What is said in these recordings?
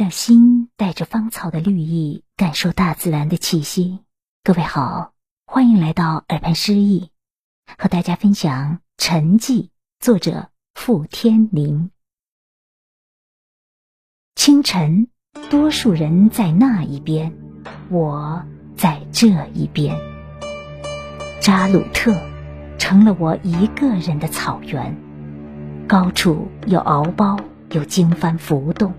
让心带着芳草的绿意，感受大自然的气息。各位好，欢迎来到耳畔诗意，和大家分享《沉寂》，作者傅天林。清晨，多数人在那一边，我在这一边。扎鲁特成了我一个人的草原，高处有敖包，有经幡浮动。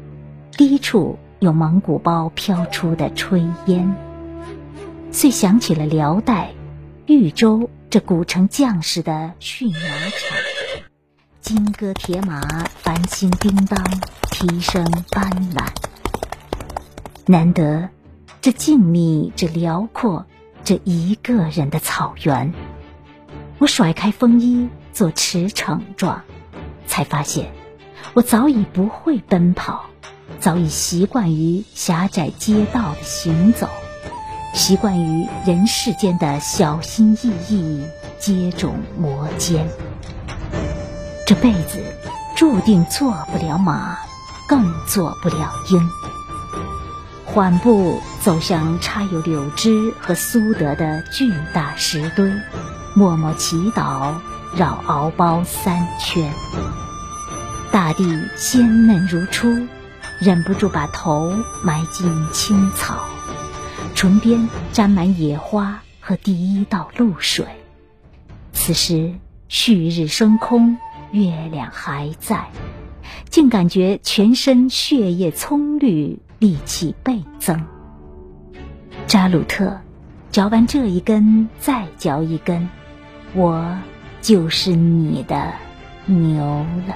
低处有蒙古包飘出的炊烟，遂想起了辽代豫州这古城将士的驯马场，金戈铁马，繁星叮当，蹄声斑斓。难得这静谧，这辽阔，这一个人的草原。我甩开风衣，做驰骋状，才发现我早已不会奔跑。早已习惯于狭窄街道的行走，习惯于人世间的小心翼翼、接踵摩肩。这辈子注定做不了马，更做不了鹰。缓步走向插有柳枝和苏德的巨大石堆，默默祈祷，绕敖包三圈。大地鲜嫩如初。忍不住把头埋进青草，唇边沾满野花和第一道露水。此时旭日升空，月亮还在，竟感觉全身血液葱绿，力气倍增。扎鲁特，嚼完这一根，再嚼一根，我就是你的牛了。